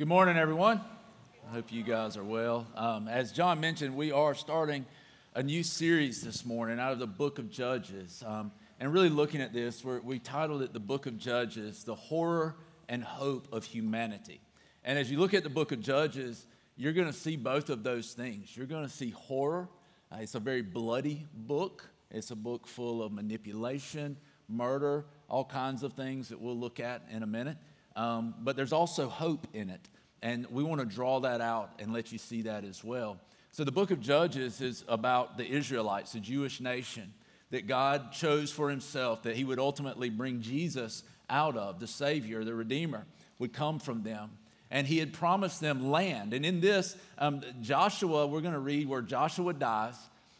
Good morning, everyone. I hope you guys are well. Um, as John mentioned, we are starting a new series this morning out of the book of Judges. Um, and really looking at this, we titled it The Book of Judges The Horror and Hope of Humanity. And as you look at the book of Judges, you're going to see both of those things. You're going to see horror. Uh, it's a very bloody book, it's a book full of manipulation, murder, all kinds of things that we'll look at in a minute. Um, but there's also hope in it. And we want to draw that out and let you see that as well. So, the book of Judges is about the Israelites, the Jewish nation that God chose for himself, that he would ultimately bring Jesus out of, the Savior, the Redeemer, would come from them. And he had promised them land. And in this, um, Joshua, we're going to read where Joshua dies,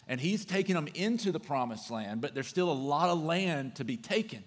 and he's taking them into the promised land, but there's still a lot of land to be taken.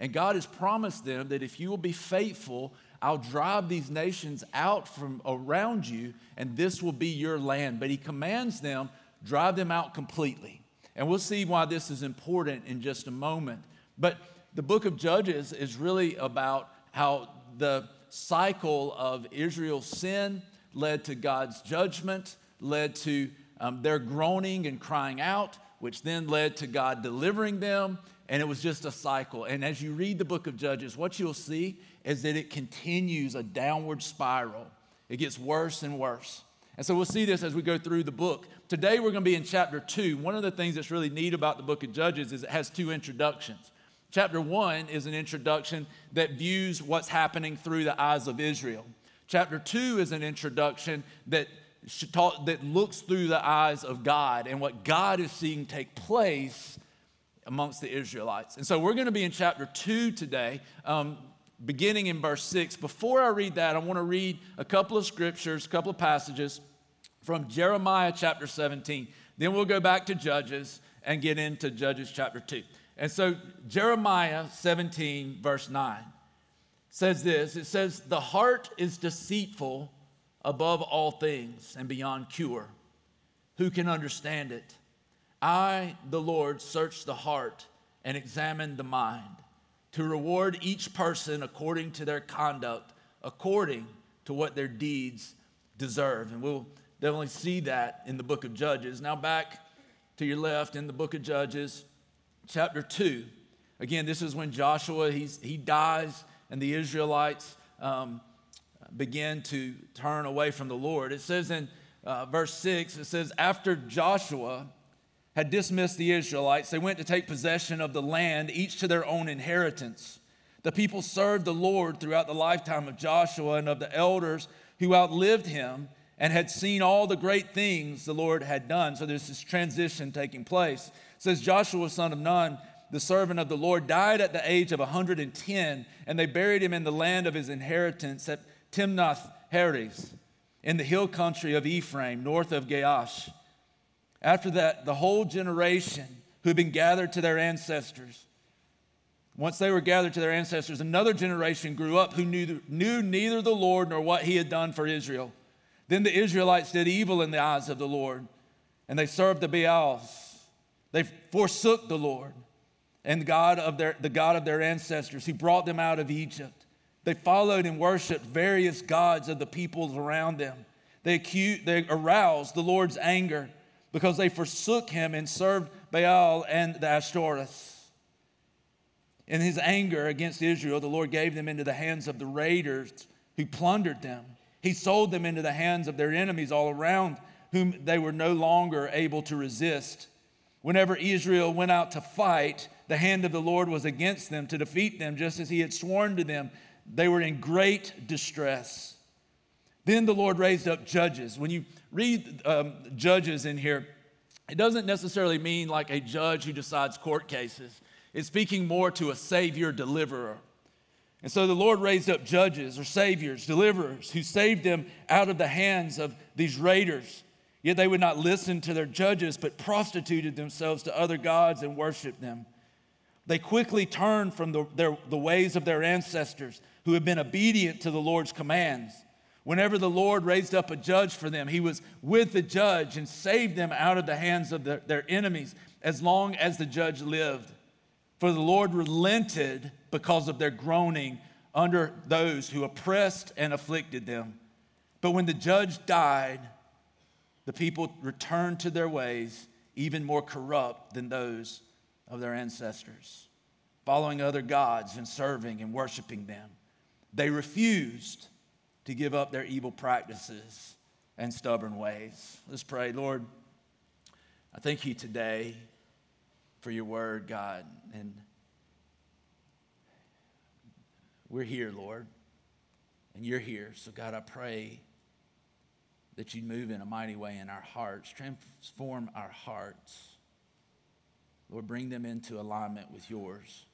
And God has promised them that if you will be faithful, I'll drive these nations out from around you, and this will be your land. But He commands them, drive them out completely. And we'll see why this is important in just a moment. But the book of Judges is really about how the cycle of Israel's sin led to God's judgment, led to um, their groaning and crying out, which then led to God delivering them. And it was just a cycle. And as you read the book of Judges, what you'll see is that it continues a downward spiral. It gets worse and worse. And so we'll see this as we go through the book. Today we're going to be in chapter two. One of the things that's really neat about the book of Judges is it has two introductions. Chapter one is an introduction that views what's happening through the eyes of Israel. Chapter two is an introduction that, that looks through the eyes of God and what God is seeing take place amongst the Israelites. And so we're going to be in chapter two today. Um, beginning in verse 6. Before I read that, I want to read a couple of scriptures, a couple of passages from Jeremiah chapter 17. Then we'll go back to Judges and get into Judges chapter 2. And so, Jeremiah 17, verse 9 says this it says, The heart is deceitful above all things and beyond cure. Who can understand it? I, the Lord, search the heart and examine the mind to reward each person according to their conduct, according to what their deeds deserve. And we'll definitely see that in the book of Judges. Now, back to your left in the book of Judges, chapter 2. Again, this is when Joshua he's, he dies and the Israelites um, begin to turn away from the Lord. It says in uh, verse 6, it says, After Joshua had dismissed the Israelites, they went to take possession of the land, each to their own inheritance. The people served the Lord throughout the lifetime of Joshua and of the elders who outlived him and had seen all the great things the Lord had done. So there's this transition taking place. It says Joshua, son of Nun, the servant of the Lord, died at the age of 110, and they buried him in the land of his inheritance at Timnath Heres, in the hill country of Ephraim, north of Gaash. After that, the whole generation who had been gathered to their ancestors, once they were gathered to their ancestors, another generation grew up who knew, knew neither the Lord nor what he had done for Israel. Then the Israelites did evil in the eyes of the Lord, and they served the Baals. They forsook the Lord and God of their, the God of their ancestors who brought them out of Egypt. They followed and worshiped various gods of the peoples around them. They, they aroused the Lord's anger because they forsook him and served Baal and the Ashtoreths. In his anger against Israel, the Lord gave them into the hands of the raiders who plundered them. He sold them into the hands of their enemies all around, whom they were no longer able to resist. Whenever Israel went out to fight, the hand of the Lord was against them to defeat them, just as he had sworn to them. They were in great distress. Then the Lord raised up judges. When you read um, judges in here, it doesn't necessarily mean like a judge who decides court cases. It's speaking more to a savior deliverer. And so the Lord raised up judges or saviors, deliverers, who saved them out of the hands of these raiders. Yet they would not listen to their judges, but prostituted themselves to other gods and worshiped them. They quickly turned from the, their, the ways of their ancestors who had been obedient to the Lord's commands. Whenever the Lord raised up a judge for them, he was with the judge and saved them out of the hands of the, their enemies as long as the judge lived. For the Lord relented because of their groaning under those who oppressed and afflicted them. But when the judge died, the people returned to their ways, even more corrupt than those of their ancestors, following other gods and serving and worshiping them. They refused to give up their evil practices and stubborn ways. Let's pray. Lord, I thank you today for your word, God. And we're here, Lord, and you're here. So, God, I pray that you move in a mighty way in our hearts, transform our hearts. Lord, bring them into alignment with yours.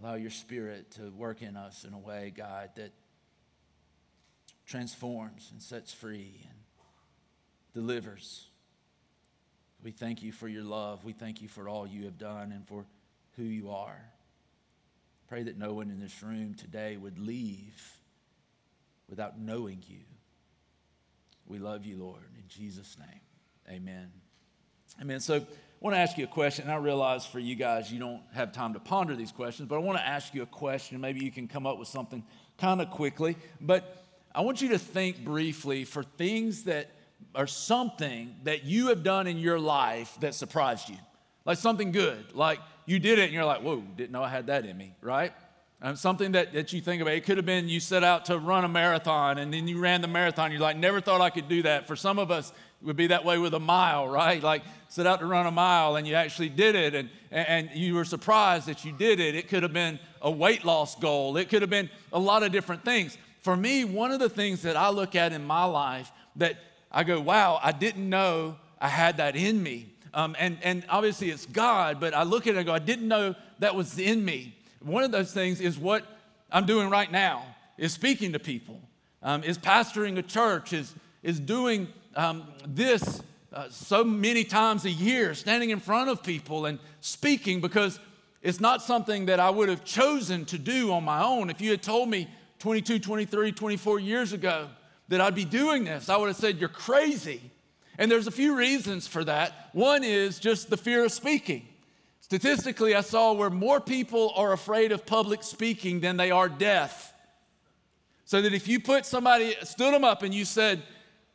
Allow your spirit to work in us in a way, God, that transforms and sets free and delivers. We thank you for your love. We thank you for all you have done and for who you are. Pray that no one in this room today would leave without knowing you. We love you, Lord. In Jesus' name, amen. Amen. So I want to ask you a question. And I realize for you guys, you don't have time to ponder these questions, but I want to ask you a question. Maybe you can come up with something kind of quickly. But I want you to think briefly for things that are something that you have done in your life that surprised you. Like something good. Like you did it and you're like, whoa, didn't know I had that in me, right? Um, something that, that you think about. It could have been you set out to run a marathon and then you ran the marathon. You're like, never thought I could do that. For some of us, it would be that way with a mile, right? Like set out to run a mile and you actually did it and, and you were surprised that you did it. It could have been a weight loss goal. It could have been a lot of different things. For me, one of the things that I look at in my life that I go, wow, I didn't know I had that in me. Um, and, and obviously it's God, but I look at it and go, I didn't know that was in me. One of those things is what I'm doing right now, is speaking to people, um, is pastoring a church, is, is doing um, this uh, so many times a year, standing in front of people and speaking because it's not something that I would have chosen to do on my own. If you had told me 22, 23, 24 years ago that I'd be doing this, I would have said, You're crazy. And there's a few reasons for that. One is just the fear of speaking. Statistically, I saw where more people are afraid of public speaking than they are death. So that if you put somebody, stood them up and you said,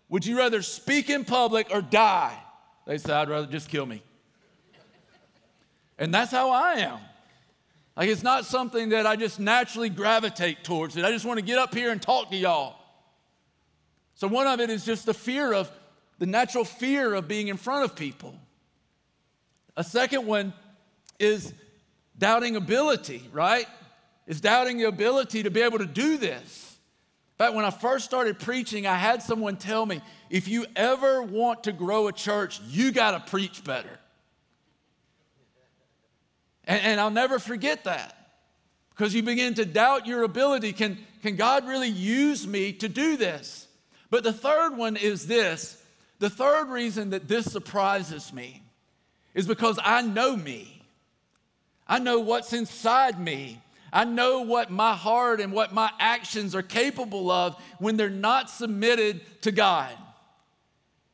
Would you rather speak in public or die? They said, I'd rather just kill me. And that's how I am. Like it's not something that I just naturally gravitate towards it. I just want to get up here and talk to y'all. So one of it is just the fear of the natural fear of being in front of people. A second one is doubting ability, right? Is doubting the ability to be able to do this. In fact, when I first started preaching, I had someone tell me if you ever want to grow a church, you got to preach better. And, and, I'll never forget that because you begin to doubt your ability. Can, can God really use me to do this? But the third one is this the third reason that this surprises me is because I know me. I know what's inside me. I know what my heart and what my actions are capable of when they're not submitted to God.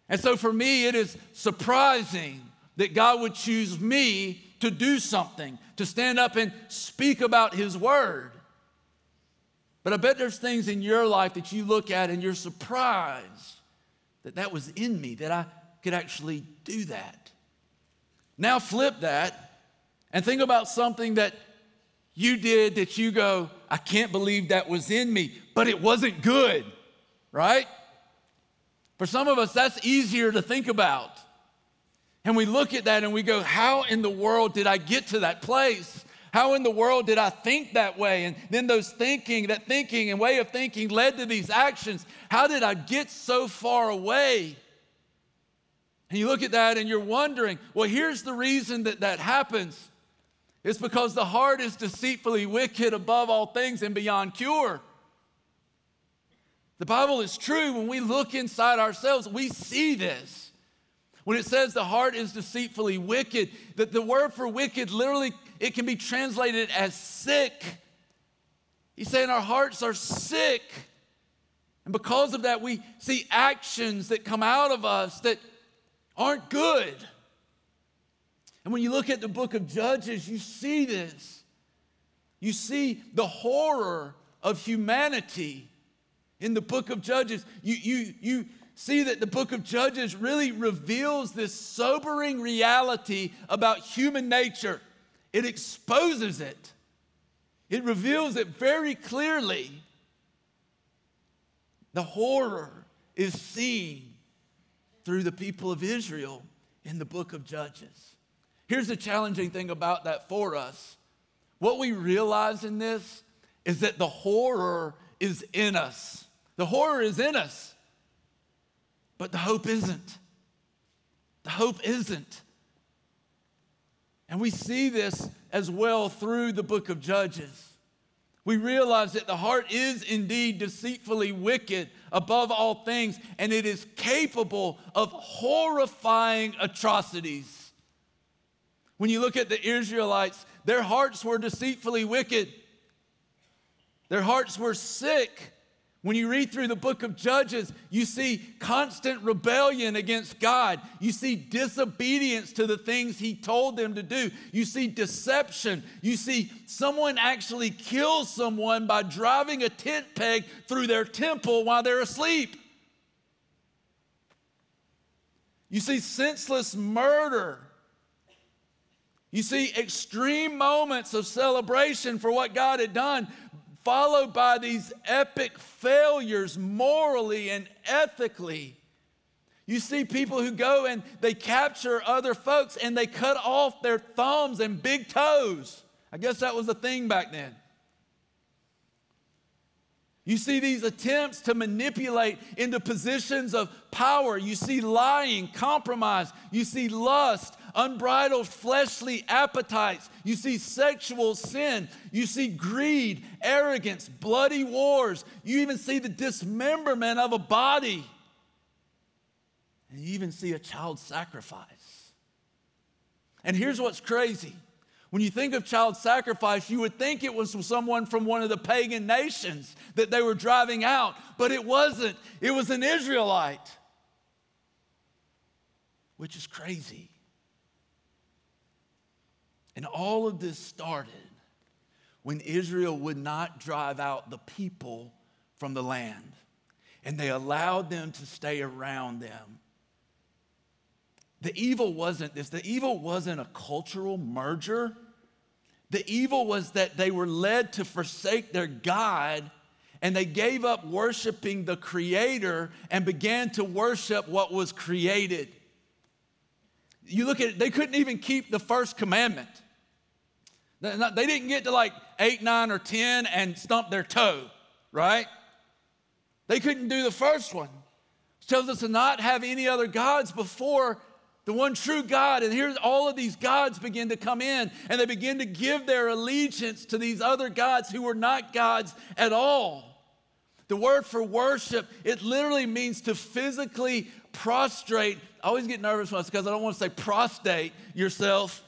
And so for me, it is surprising that God would choose me to do something, to stand up and speak about His Word. But I bet there's things in your life that you look at and you're surprised that that was in me, that I could actually do that. Now flip that and think about something that you did that you go, I can't believe that was in me, but it wasn't good, right? For some of us, that's easier to think about. And we look at that and we go, How in the world did I get to that place? How in the world did I think that way? And then those thinking, that thinking and way of thinking led to these actions. How did I get so far away? And you look at that and you're wondering, well, here's the reason that that happens. It's because the heart is deceitfully wicked above all things and beyond cure. The Bible is true. When we look inside ourselves, we see this. When it says the heart is deceitfully wicked, that the word for wicked literally it can be translated as sick. He's saying our hearts are sick. And because of that, we see actions that come out of us that aren't good. And when you look at the book of Judges, you see this. You see the horror of humanity In the book of Judges, you, you, you see that the book of Judges really reveals this sobering reality about human nature. It exposes it, it reveals it very clearly. The horror is seen through the people of Israel in the book of Judges. Here's the challenging thing about that for us. What we realize in this is that the horror is in us. The horror is in us, but the hope isn't. The hope isn't. And we see this as well through the book of Judges. We realize that the heart is indeed deceitfully wicked above all things, and it is capable of horrifying atrocities. When you look at the Israelites, their hearts were deceitfully wicked, their hearts were sick when you read through the book of Judges, you see constant rebellion against God. You see disobedience to the things He told them to do. You see deception. You see someone actually kill someone by driving a tent peg through their temple while they're asleep. You see senseless murder. You see extreme moments of celebration for what God had done, followed by these epic failures morally and ethically. You see people who go and they capture other folks and they cut off their thumbs and big toes. I guess that was the thing back then. You see these attempts to manipulate into positions of power. You see lying, compromise. You see lust, unbridled fleshly appetites. You see sexual sin. You see greed, arrogance, bloody wars. You even see the dismemberment of a body. And you even see a child sacrifice. And here's what's crazy. When you think of child sacrifice, you would think it was someone from one of the pagan nations that they were driving out, but it wasn't. It was an Israelite, which is crazy. And all of this started when Israel would not drive out the people from the land, and they allowed them to stay around them. The evil wasn't this, the evil wasn't a cultural merger. The evil was that they were led to forsake their God and they gave up worshiping the Creator and began to worship what was created. You look at it, they couldn't even keep the first commandment. They didn't get to like eight, nine, or 10 and stump their toe, right? They couldn't do the first one. It tells us to not have any other gods before the one true God. And here's all of these gods begin to come in and they begin to give their allegiance to these other gods who were not gods at all. The word for worship, it literally means to physically prostrate. I always get nervous when I because I don't want to say prostate yourself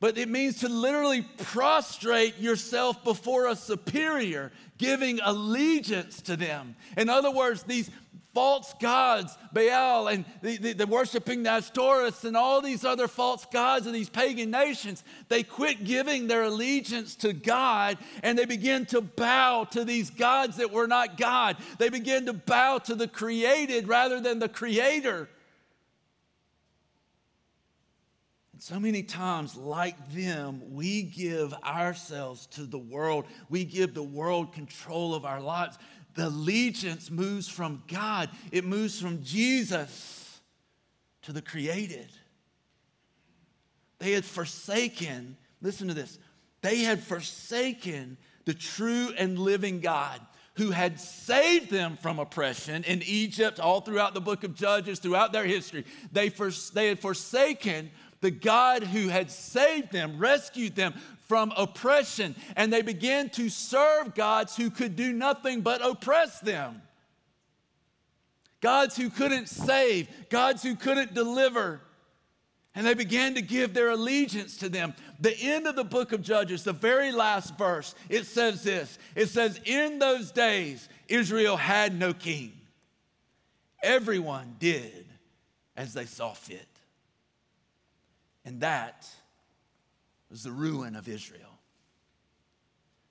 but it means to literally prostrate yourself before a superior, giving allegiance to them. In other words, these false gods, Baal and the, the, the worshiping Ashtoreth and all these other false gods of these pagan nations, they quit giving their allegiance to God and they begin to bow to these gods that were not God. They begin to bow to the created rather than the creator. And so many times, like them, we give ourselves to the world. We give the world control of our lives. The allegiance moves from God, it moves from Jesus to the created. They had forsaken, listen to this, they had forsaken the true and living God who had saved them from oppression in Egypt, all throughout the book of Judges, throughout their history. They, for, they had forsaken the God who had saved them, rescued them from oppression, and they began to serve gods who could do nothing but oppress them. Gods who couldn't save, gods who couldn't deliver. And they began to give their allegiance to them. The end of the book of Judges, the very last verse, it says this it says, In those days, Israel had no king. Everyone did as they saw fit. And that was the ruin of Israel.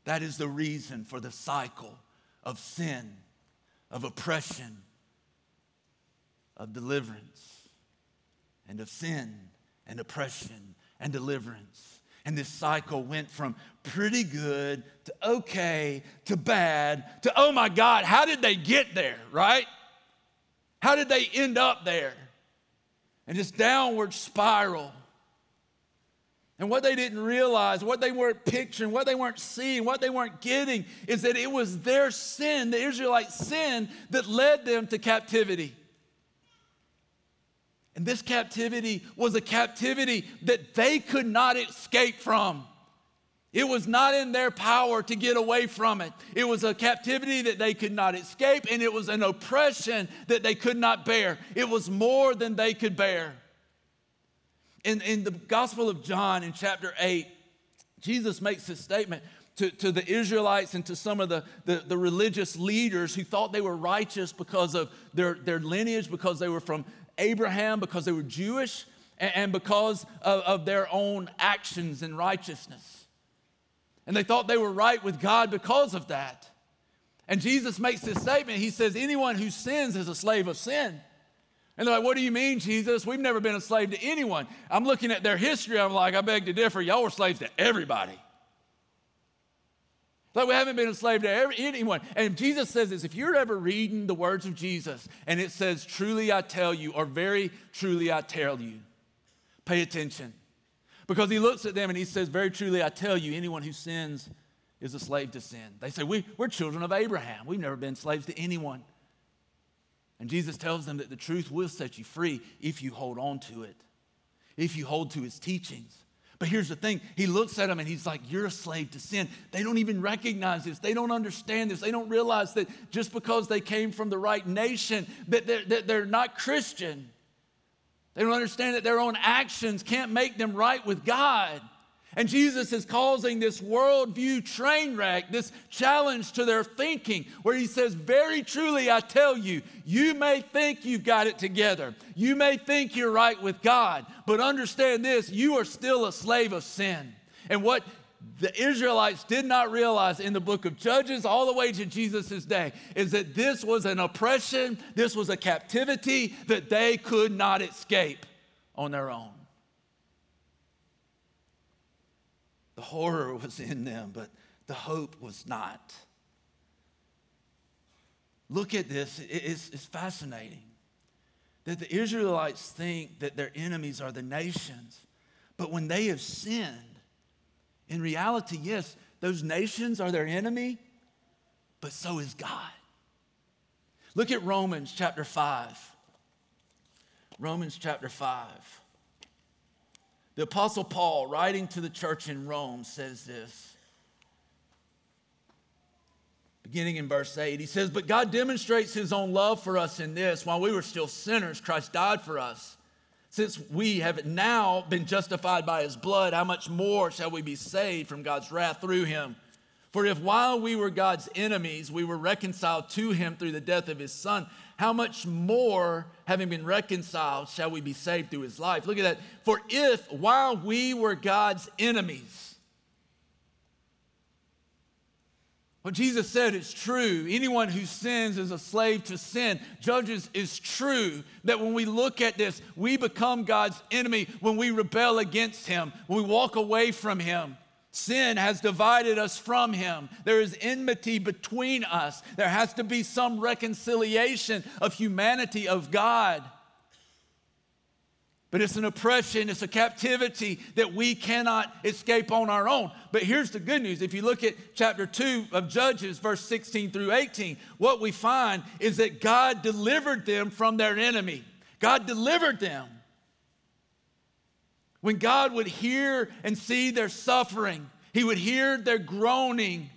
That is the reason for the cycle of sin, of oppression, of deliverance, and of sin and oppression and deliverance. And this cycle went from pretty good to okay to bad to oh my God, how did they get there, right? How did they end up there? And this downward spiral. And what they didn't realize, what they weren't picturing, what they weren't seeing, what they weren't getting is that it was their sin, the Israelite sin, that led them to captivity. And this captivity was a captivity that they could not escape from. It was not in their power to get away from it. It was a captivity that they could not escape, and it was an oppression that they could not bear. It was more than they could bear. In, in the Gospel of John, in chapter 8, Jesus makes this statement to, to the Israelites and to some of the, the, the, religious leaders who thought they were righteous because of their, their lineage, because they were from Abraham because they were Jewish and because of, of their own actions and righteousness. And they thought they were right with God because of that. And Jesus makes this statement. He says, Anyone who sins is a slave of sin. And they're like, What do you mean, Jesus? We've never been a slave to anyone. I'm looking at their history. I'm like, I beg to differ. Y'all were slaves to everybody. Like we haven't been a slave to every, anyone. And Jesus says this if you're ever reading the words of Jesus and it says, Truly I tell you, or very truly I tell you, pay attention. Because he looks at them and he says, Very truly I tell you, anyone who sins is a slave to sin. They say, we, We're children of Abraham. We've never been slaves to anyone. And Jesus tells them that the truth will set you free if you hold on to it, if you hold to his teachings. But here's the thing He looks at them and he's like, You're a slave to sin. They don't even recognize this. They don't understand this. They don't realize that just because they came from the right nation, that they're, that they're not Christian. They don't understand that their own actions can't make them right with God. And Jesus is causing this worldview train wreck, this challenge to their thinking, where he says, Very truly, I tell you, you may think you've got it together. You may think you're right with God, but understand this you are still a slave of sin. And what the Israelites did not realize in the book of Judges, all the way to Jesus' day, is that this was an oppression, this was a captivity that they could not escape on their own. The horror was in them, but the hope was not. Look at this, it's, it's fascinating that the Israelites think that their enemies are the nations, but when they have sinned, in reality, yes, those nations are their enemy, but so is God. Look at Romans chapter 5. Romans chapter 5. The Apostle Paul, writing to the church in Rome, says this. Beginning in verse 8, he says, But God demonstrates his own love for us in this while we were still sinners, Christ died for us. Since we have now been justified by his blood, how much more shall we be saved from God's wrath through him? For if while we were God's enemies, we were reconciled to him through the death of his son, how much more, having been reconciled, shall we be saved through his life? Look at that. For if while we were God's enemies, what Jesus said is true. Anyone who sins is a slave to sin. Judges is true that when we look at this, we become God's enemy when we rebel against him, when we walk away from him. Sin has divided us from Him. There is enmity between us. There has to be some reconciliation of humanity, of God. But it's an oppression, it's a captivity that we cannot escape on our own. But here's the good news. If you look at chapter 2 of Judges, verse 16 through 18, what we find is that God delivered them from their enemy. God delivered them. When God would hear and see their suffering, He would hear their groaning.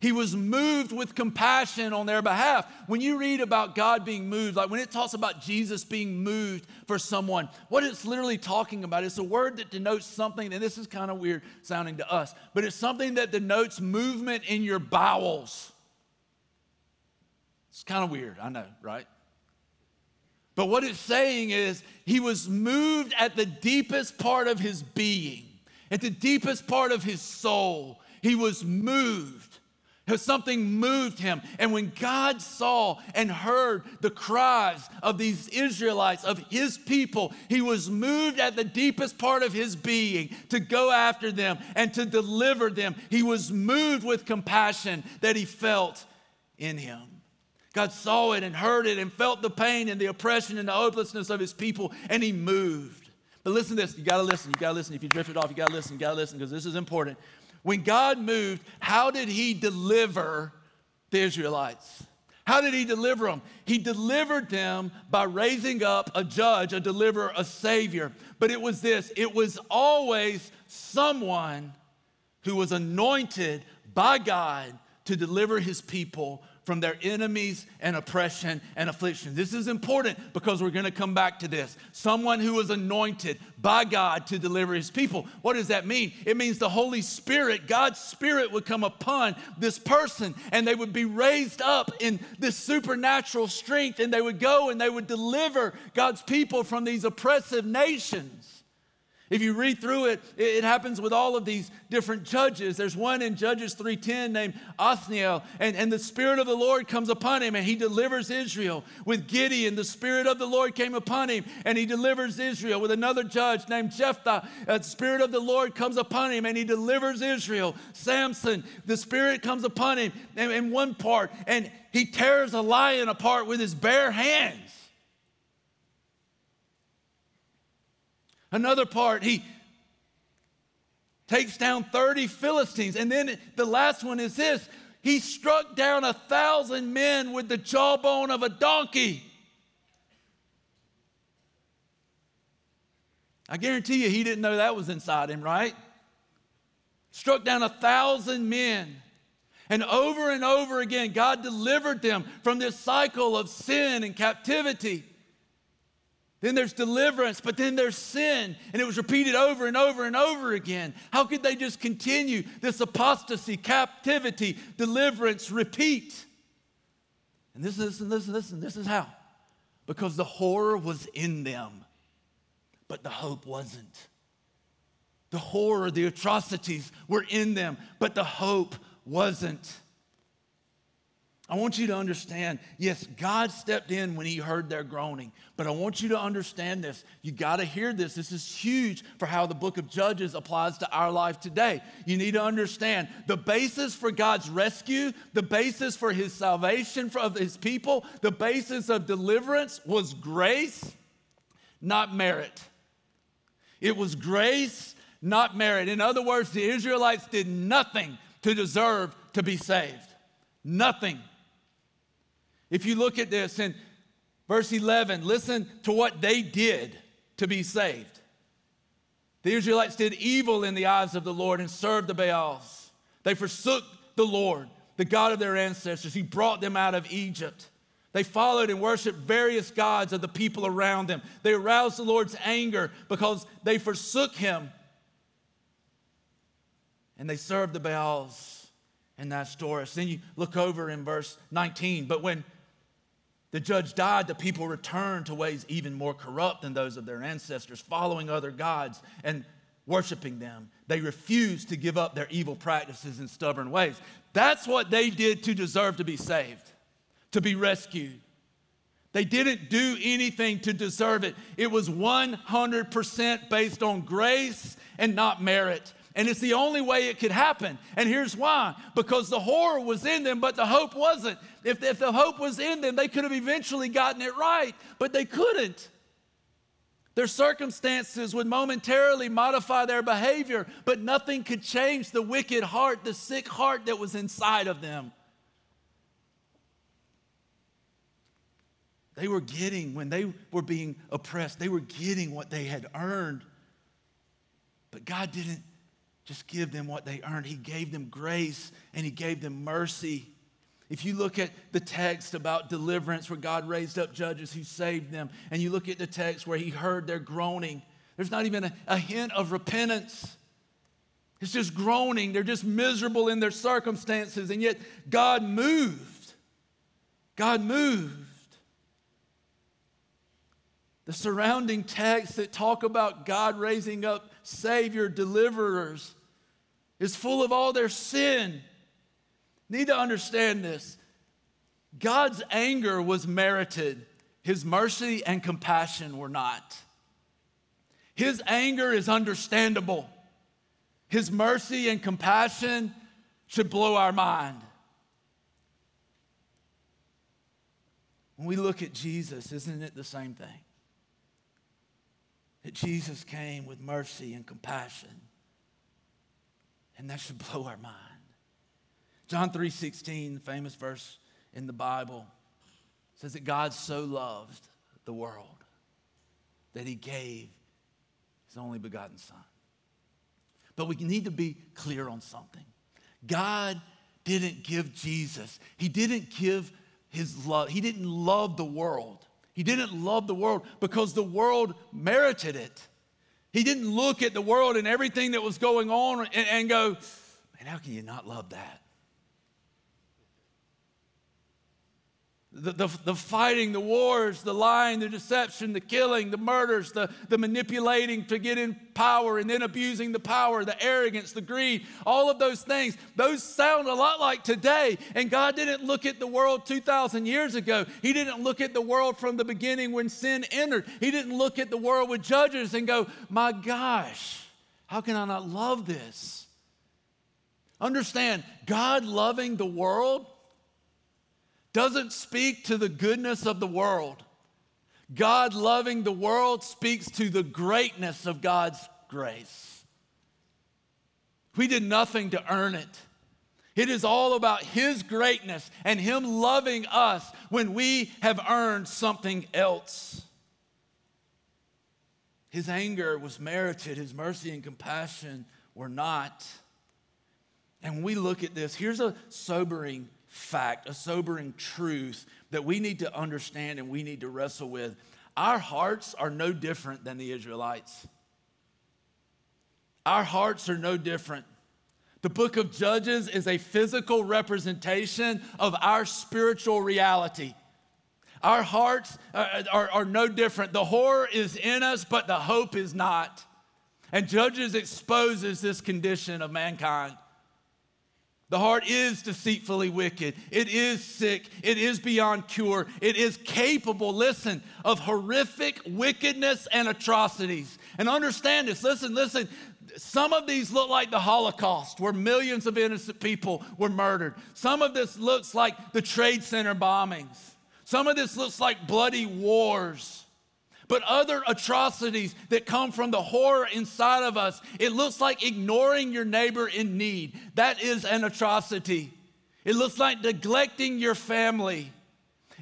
He was moved with compassion on their behalf. When you read about God being moved, like when it talks about Jesus being moved for someone, what it's literally talking about is a word that denotes something, and this is kind of weird sounding to us, but it's something that denotes movement in your bowels. It's kind of weird, I know, right? But what it's saying is he was moved at the deepest part of his being, at the deepest part of his soul. He was moved. Something moved him. And when God saw and heard the cries of these Israelites, of his people, he was moved at the deepest part of his being to go after them and to deliver them. He was moved with compassion that he felt in him. God saw it and heard it and felt the pain and the oppression and the hopelessness of his people, and he moved. But listen to this. You got to listen. You got to listen. If you drifted off, you got to listen. You got to listen because this is important. When God moved, how did he deliver the Israelites? How did he deliver them? He delivered them by raising up a judge, a deliverer, a savior. But it was this it was always someone who was anointed by God to deliver his people from their enemies and oppression and affliction. This is important because we're going to come back to this. Someone who was anointed by God to deliver his people. What does that mean? It means the Holy Spirit, God's Spirit would come upon this person and they would be raised up in this supernatural strength and they would go and they would deliver God's people from these oppressive nations. If you read through it, it happens with all of these different judges. There's one in Judges 3:10 named Othniel, and, and the Spirit of the Lord comes upon him, and he delivers Israel. With Gideon, the Spirit of the Lord came upon him, and he delivers Israel. With another judge named Jephthah, uh, the Spirit of the Lord comes upon him, and he delivers Israel. Samson, the Spirit comes upon him in, in one part, and he tears a lion apart with his bare hands. Another part, he takes down 30 Philistines. And then the last one is this he struck down a thousand men with the jawbone of a donkey. I guarantee you he didn't know that was inside him, right? Struck down a thousand men. And over and over again, God delivered them from this cycle of sin and captivity. Then there's deliverance, but then there's sin. And it was repeated over and over and over again. How could they just continue this apostasy, captivity, deliverance, repeat? And this is, listen, listen, this is how. Because the horror was in them, but the hope wasn't. The horror, the atrocities were in them, but the hope wasn't. I want you to understand yes, God stepped in when He heard their groaning, but I want you to understand this. You got to hear this. This is huge for how the book of Judges applies to our life today. You need to understand the basis for God's rescue, the basis for His salvation of His people, the basis of deliverance was grace, not merit. It was grace, not merit. In other words, the Israelites did nothing to deserve to be saved. Nothing. If you look at this in verse 11, listen to what they did to be saved. The Israelites did evil in the eyes of the Lord and served the Baals. They forsook the Lord, the God of their ancestors. He brought them out of Egypt. They followed and worshiped various gods of the people around them. They aroused the Lord's anger because they forsook him and they served the Baals and Ashtoreth. Then you look over in verse 19. But when the judge died, the people returned to ways even more corrupt than those of their ancestors, following other gods and worshiping them. They refused to give up their evil practices and stubborn ways. That's what they did to deserve to be saved, to be rescued. They didn't do anything to deserve it. It was 100% based on grace and not merit. And it's the only way it could happen. And here's why because the horror was in them, but the hope wasn't. If, if the hope was in them, they could have eventually gotten it right, but they couldn't. Their circumstances would momentarily modify their behavior, but nothing could change the wicked heart, the sick heart that was inside of them. They were getting, when they were being oppressed, they were getting what they had earned. But God didn't just give them what they earned. He gave them grace and He gave them mercy. If you look at the text about deliverance where God raised up judges who saved them, and you look at the text where He heard their groaning, there's not even a, a hint of repentance. It's just groaning. They're just miserable in their circumstances, and yet God moved. God moved. The surrounding texts that talk about God raising up Savior, deliverers, is full of all their sin. Need to understand this. God's anger was merited, his mercy and compassion were not. His anger is understandable. His mercy and compassion should blow our mind. When we look at Jesus, isn't it the same thing? That Jesus came with mercy and compassion. And that should blow our mind. John 3:16, the famous verse in the Bible, says that God so loved the world that he gave his only begotten son. But we need to be clear on something. God didn't give Jesus, he didn't give his love. He didn't love the world. He didn't love the world because the world merited it. He didn't look at the world and everything that was going on and, and go, man, how can you not love that? The, the, the, fighting, the wars, the lying, the deception, the killing, the murders, the, the manipulating to get in power and then abusing the power, the arrogance, the greed, all of those things, those sound a lot like today. And God didn't look at the world 2,000 years ago. He didn't look at the world from the beginning when sin entered. He didn't look at the world with judges and go, my gosh, how can I not love this? Understand, God loving the world doesn't speak to the goodness of the world. God loving the world speaks to the greatness of God's grace. We did nothing to earn it. It is all about His greatness and Him loving us when we have earned something else. His anger was merited, His mercy and compassion were not. And when we look at this, here's a sobering fact, a sobering truth that we need to understand and we need to wrestle with. Our hearts are no different than the Israelites. Our hearts are no different. The book of Judges is a physical representation of our spiritual reality. Our hearts are, are, are, no different. The horror is in us, but the hope is not. And Judges exposes this condition of mankind. The heart is deceitfully wicked. It is sick. It is beyond cure. It is capable, listen, of horrific wickedness and atrocities. And understand this. Listen, listen. Some of these look like the Holocaust, where millions of innocent people were murdered. Some of this looks like the Trade Center bombings. Some of this looks like bloody wars. But other atrocities that come from the horror inside of us, it looks like ignoring your neighbor in need. That is an atrocity. It looks like neglecting your family.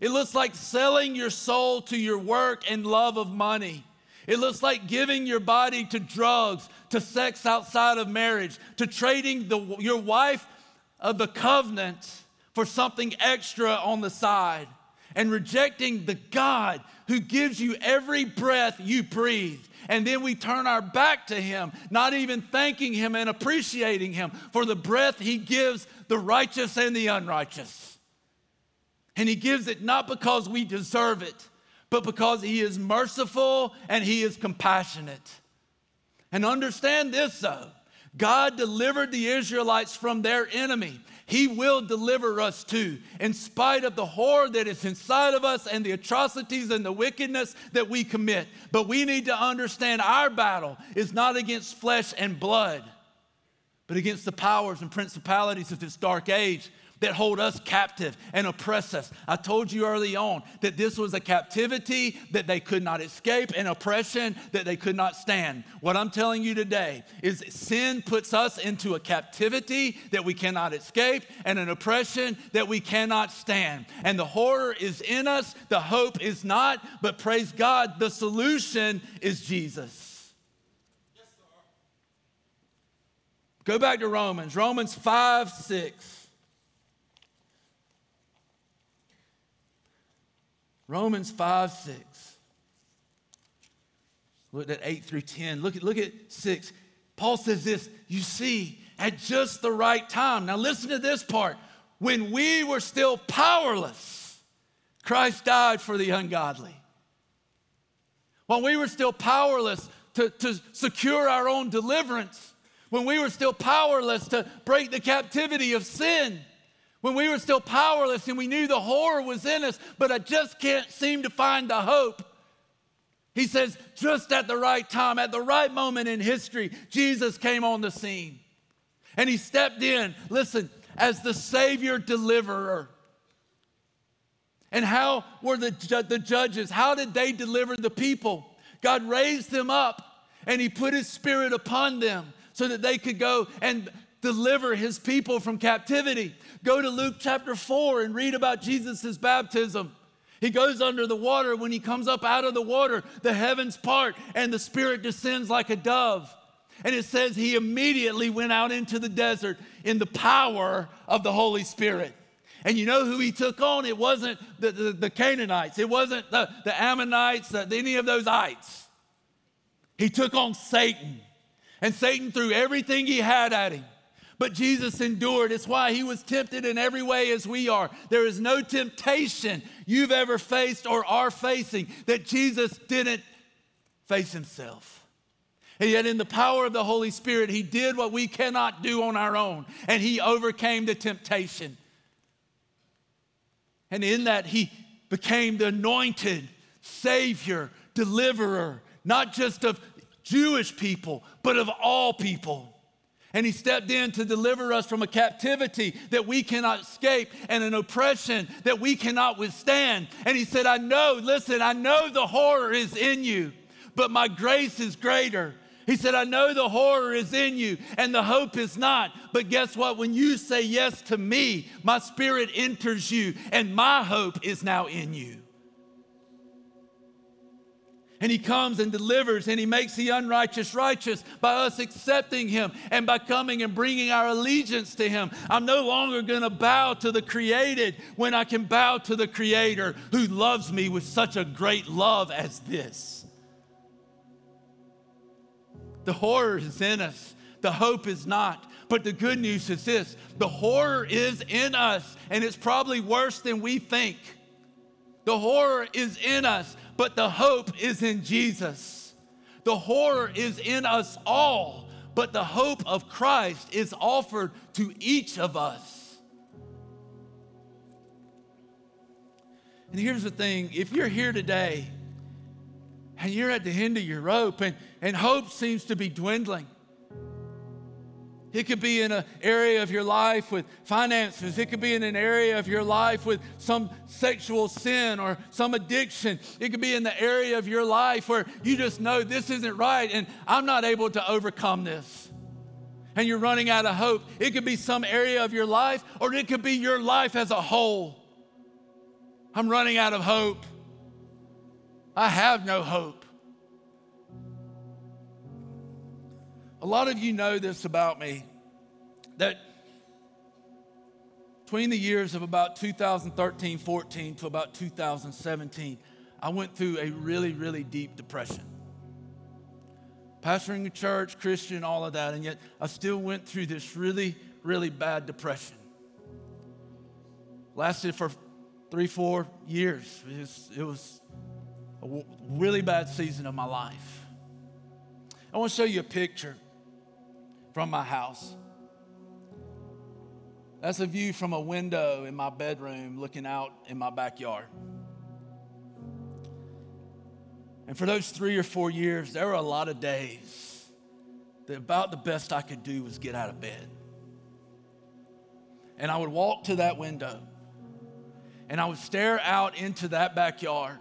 It looks like selling your soul to your work and love of money. It looks like giving your body to drugs, to sex outside of marriage, to trading the, your wife of the covenant for something extra on the side and rejecting the God who gives you every breath you breathe. And then we turn our back to Him, not even thanking Him and appreciating Him for the breath He gives the righteous and the unrighteous. And He gives it not because we deserve it, but because He is merciful and He is compassionate. And understand this though God delivered the Israelites from their enemy. He will deliver us too, in spite of the horror that is inside of us and the atrocities and the wickedness that we commit. But we need to understand our battle is not against flesh and blood, but against the powers and principalities of this dark age that hold us captive and oppress us. I told you early on that this was a captivity that they could not escape, an oppression that they could not stand. What I'm telling you today is sin puts us into a captivity that we cannot escape and an oppression that we cannot stand. And the horror is in us, the hope is not, but praise God, the solution is Jesus. Go back to Romans, Romans 5 6. Romans 5 6. Look at 8 through 10. Look at, look at 6. Paul says this You see, at just the right time. Now, listen to this part. When we were still powerless, Christ died for the ungodly. When we were still powerless to, to secure our own deliverance, when we were still powerless to break the captivity of sin, when we were still powerless and we knew the horror was in us, but I just can't seem to find the hope. He says, just at the right time, at the right moment in history, Jesus came on the scene. And he stepped in, listen, as the Savior deliverer. And how were the, the judges? How did they deliver the people? God raised them up and he put his spirit upon them so that they could go and deliver his people from captivity. Go to Luke chapter 4 and read about Jesus' baptism. He goes under the water. When he comes up out of the water, the heavens part and the Spirit descends like a dove. And it says he immediately went out into the desert in the power of the Holy Spirit. And you know who he took on? It wasn't the, the, the Canaanites, it wasn't the, the Ammonites, the, any of those ites. He took on Satan. And Satan threw everything he had at him. But Jesus endured. It's why he was tempted in every way as we are. There is no temptation you've ever faced or are facing that Jesus didn't face himself. And yet, in the power of the Holy Spirit, he did what we cannot do on our own, and he overcame the temptation. And in that, he became the anointed Savior, deliverer, not just of Jewish people, but of all people. And he stepped in to deliver us from a captivity that we cannot escape and an oppression that we cannot withstand. And he said, I know, listen, I know the horror is in you, but my grace is greater. He said, I know the horror is in you and the hope is not. But guess what? When you say yes to me, my spirit enters you and my hope is now in you and he comes and delivers and he makes the unrighteous righteous by us accepting him and by coming and bringing our allegiance to him. I'm no longer going to bow to the created when I can bow to the creator who loves me with such a great love as this. The horror is in us, the hope is not. But the good news is this the horror is in us, and it's probably worse than we think. The horror is in us, but the hope is in Jesus. The horror is in us all, but the hope of Christ is offered to each of us. And here's the thing if you're here today and you're at the end of your rope and, and hope seems to be dwindling, it could be in an area of your life with finances. It could be in an area of your life with some sexual sin or some addiction. It could be in the area of your life where you just know this isn't right and I'm not able to overcome this. And you're running out of hope. It could be some area of your life or it could be your life as a whole. I'm running out of hope. I have no hope. A lot of you know this about me that between the years of about 2013 14 to about 2017, I went through a really, really deep depression. Pastoring a church, Christian, all of that, and yet I still went through this really, really bad depression. Lasted for three, four years. It was, it was a really bad season of my life. I want to show you a picture from my house. That's a view from a window in my bedroom looking out in my backyard. And for those three or four years, there were a lot of days that about the best I could do was get out of bed. And I would walk to that window and I would stare out into that backyard.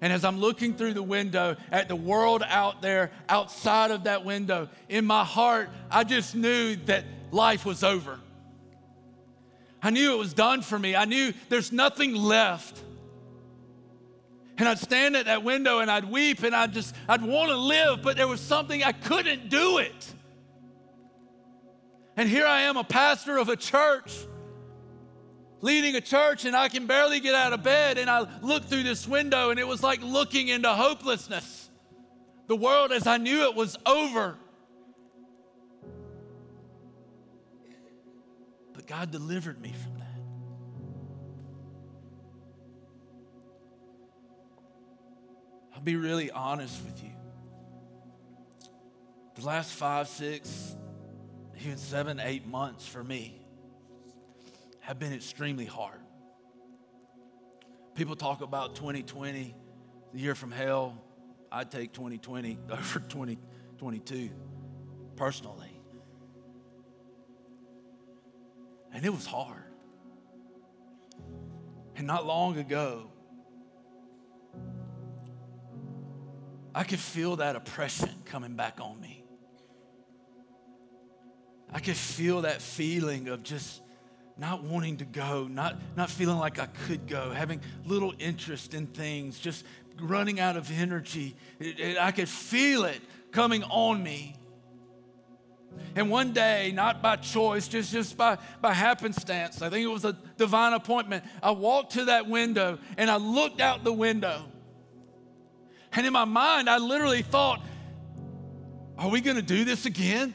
And as I'm looking through the window at the world out there, outside of that window, in my heart, I just knew that life was over. I knew it was done for me. I knew there's nothing left. And I'd stand at that window and I'd weep and I'd just, I'd want to live, but there was something I couldn't do it. And here I am, a pastor of a church leading a church and I can barely get out of bed. And I looked through this window and it was like looking into hopelessness. The world as I knew it was over. But God delivered me from that. I'll be really honest with you. the last five, six, even seven, eight months for me have been extremely hard. People talk about 2020, the year from hell. I take 2020 over 2022 personally. And it was hard. And not long ago, I could feel that oppression coming back on me. I could feel that feeling of just not wanting to go, not, not feeling like I could go, having little interest in things, just running out of energy. It, it, I could feel it coming on me. And one day, not by choice, just, just by, by happenstance, I think it was a divine appointment, I walked to that window and I looked out the window. And in my mind, I literally thought, are we going to do this again?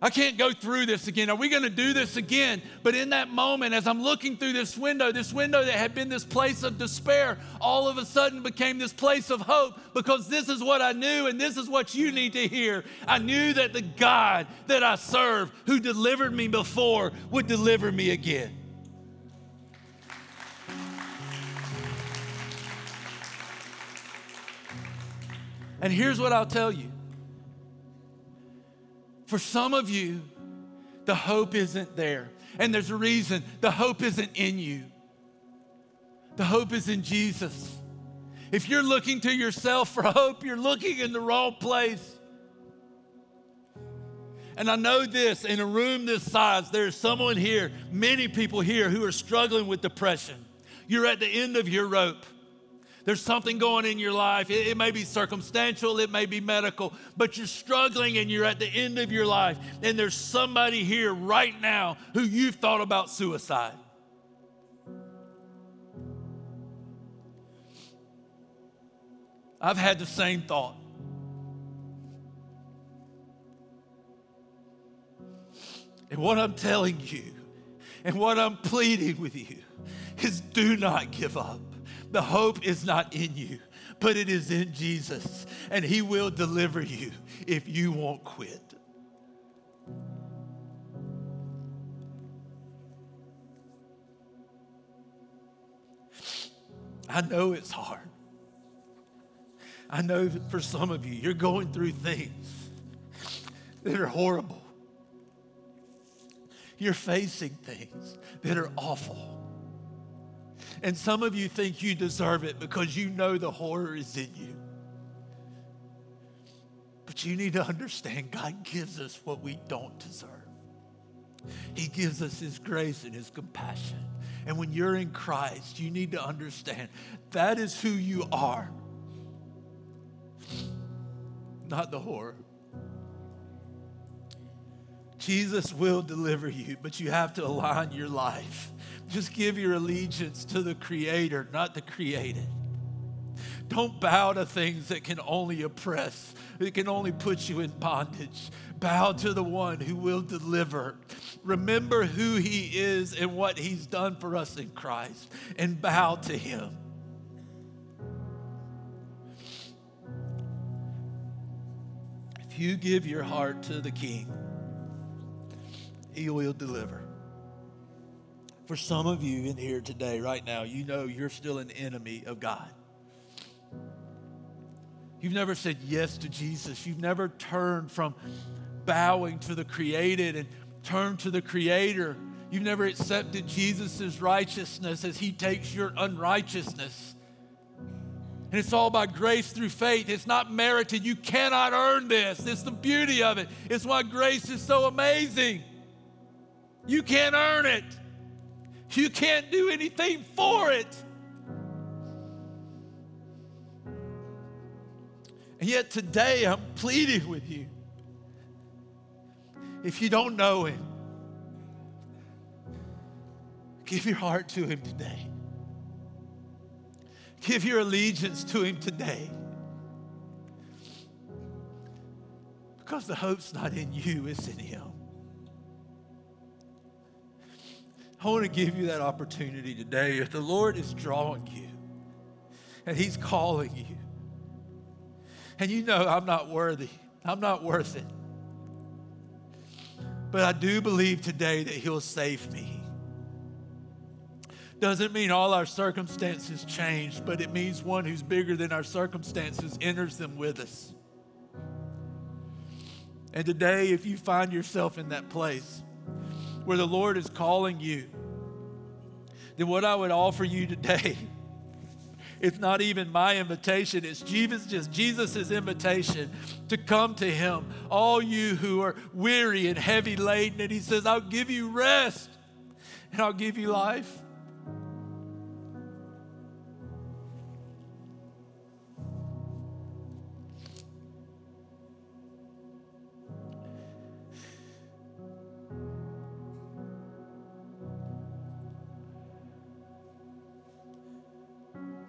I can't go through this again. Are we going to do this again? But in that moment, as I'm looking through this window, this window that had been this place of despair, all of a sudden became this place of hope because this is what I knew and this is what you need to hear. I knew that the God that I serve, who delivered me before, would deliver me again. And here's what I'll tell you for some of you, the hope isn't there. And there's a reason the hope isn't in you, the hope is in Jesus. If you're looking to yourself for hope, you're looking in the wrong place. And I know this in a room this size, there's someone here, many people here who are struggling with depression. You're at the end of your rope. There's something going in your life. It, it, may be circumstantial, it may be medical, but you're struggling and you're at the end of your life. And there's somebody here right now who you've thought about suicide. I've had the same thought. And what I'm telling you and what I'm pleading with you is do not give up. The hope is not in you, but it is in Jesus, and He will deliver you if you won't quit. I know it's hard. I know that for some of you, you're going through things that are horrible. You're facing things that are awful. And some of you think you deserve it because you know the horror is in you. But you need to understand God gives us what we don't deserve. He gives us His grace and His compassion. And when you're in Christ, you need to understand that is who you are, not the horror. Jesus will deliver you, but you have to align your life just give your allegiance to the Creator, not the created. Don't bow to things that can only oppress, that can only put you in bondage. Bow to the one who will deliver. Remember who he is and what he's done for us in Christ, and bow to him. If you give your heart to the King, he will deliver. For some of you in here today, right now, you know you're still an enemy of God. You've never said yes to Jesus. You've never turned from bowing to the created and turned to the creator. You've never accepted Jesus' righteousness as he takes your unrighteousness. And it's all by grace through faith. It's not merited. You cannot earn this. It's the beauty of it. It's why grace is so amazing. You can't earn it. You can't do anything for it. And yet today I'm pleading with you. If you don't know Him, give your heart to Him today. Give your allegiance to Him today. Because the hope's not in you, it's in Him. I want to give you that opportunity today. If the Lord is drawing you and He's calling you, And you know I'm not worthy, I'm not worth it. But I do believe today that He'll save me. Doesn't mean all our circumstances change, but it means one who's bigger than our circumstances enters them with us. And today, if you find yourself in that place where the Lord is calling you, then what I would offer you today, it's not even my invitation, it's Jesus, just Jesus' invitation to come to Him. All you who are weary and heavy laden, and He says, I'll give you rest and I'll give you life.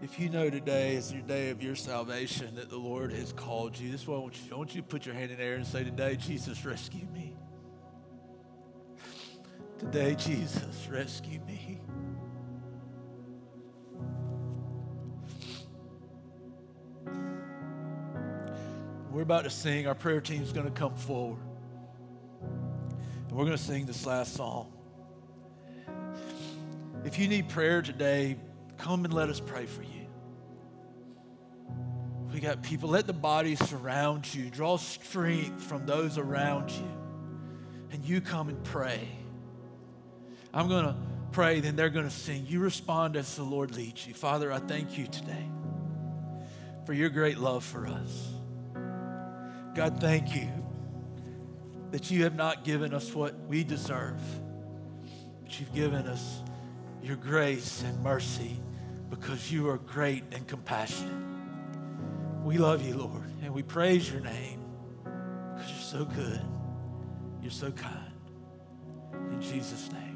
If you know today is your day of your salvation that the Lord has called you, this one, I want you to put your hand in the air and say, Today, Jesus, rescue me. Today, Jesus, rescue me. We're about to sing. Our prayer team is going to come forward. And we're going to sing this last song. If you need prayer today, come and let us pray for you. We got people. Let the body surround you. Draw strength from those around you. And you come and pray. I'm going to pray, then they're going to sing. You respond as the Lord leads you. Father, I thank you today for your great love for us. God, thank you that you have not given us what we deserve, but you've given us your grace and mercy because you are great and compassionate. We love you, Lord, and we praise your name because you're so good. You're so kind. In Jesus' name.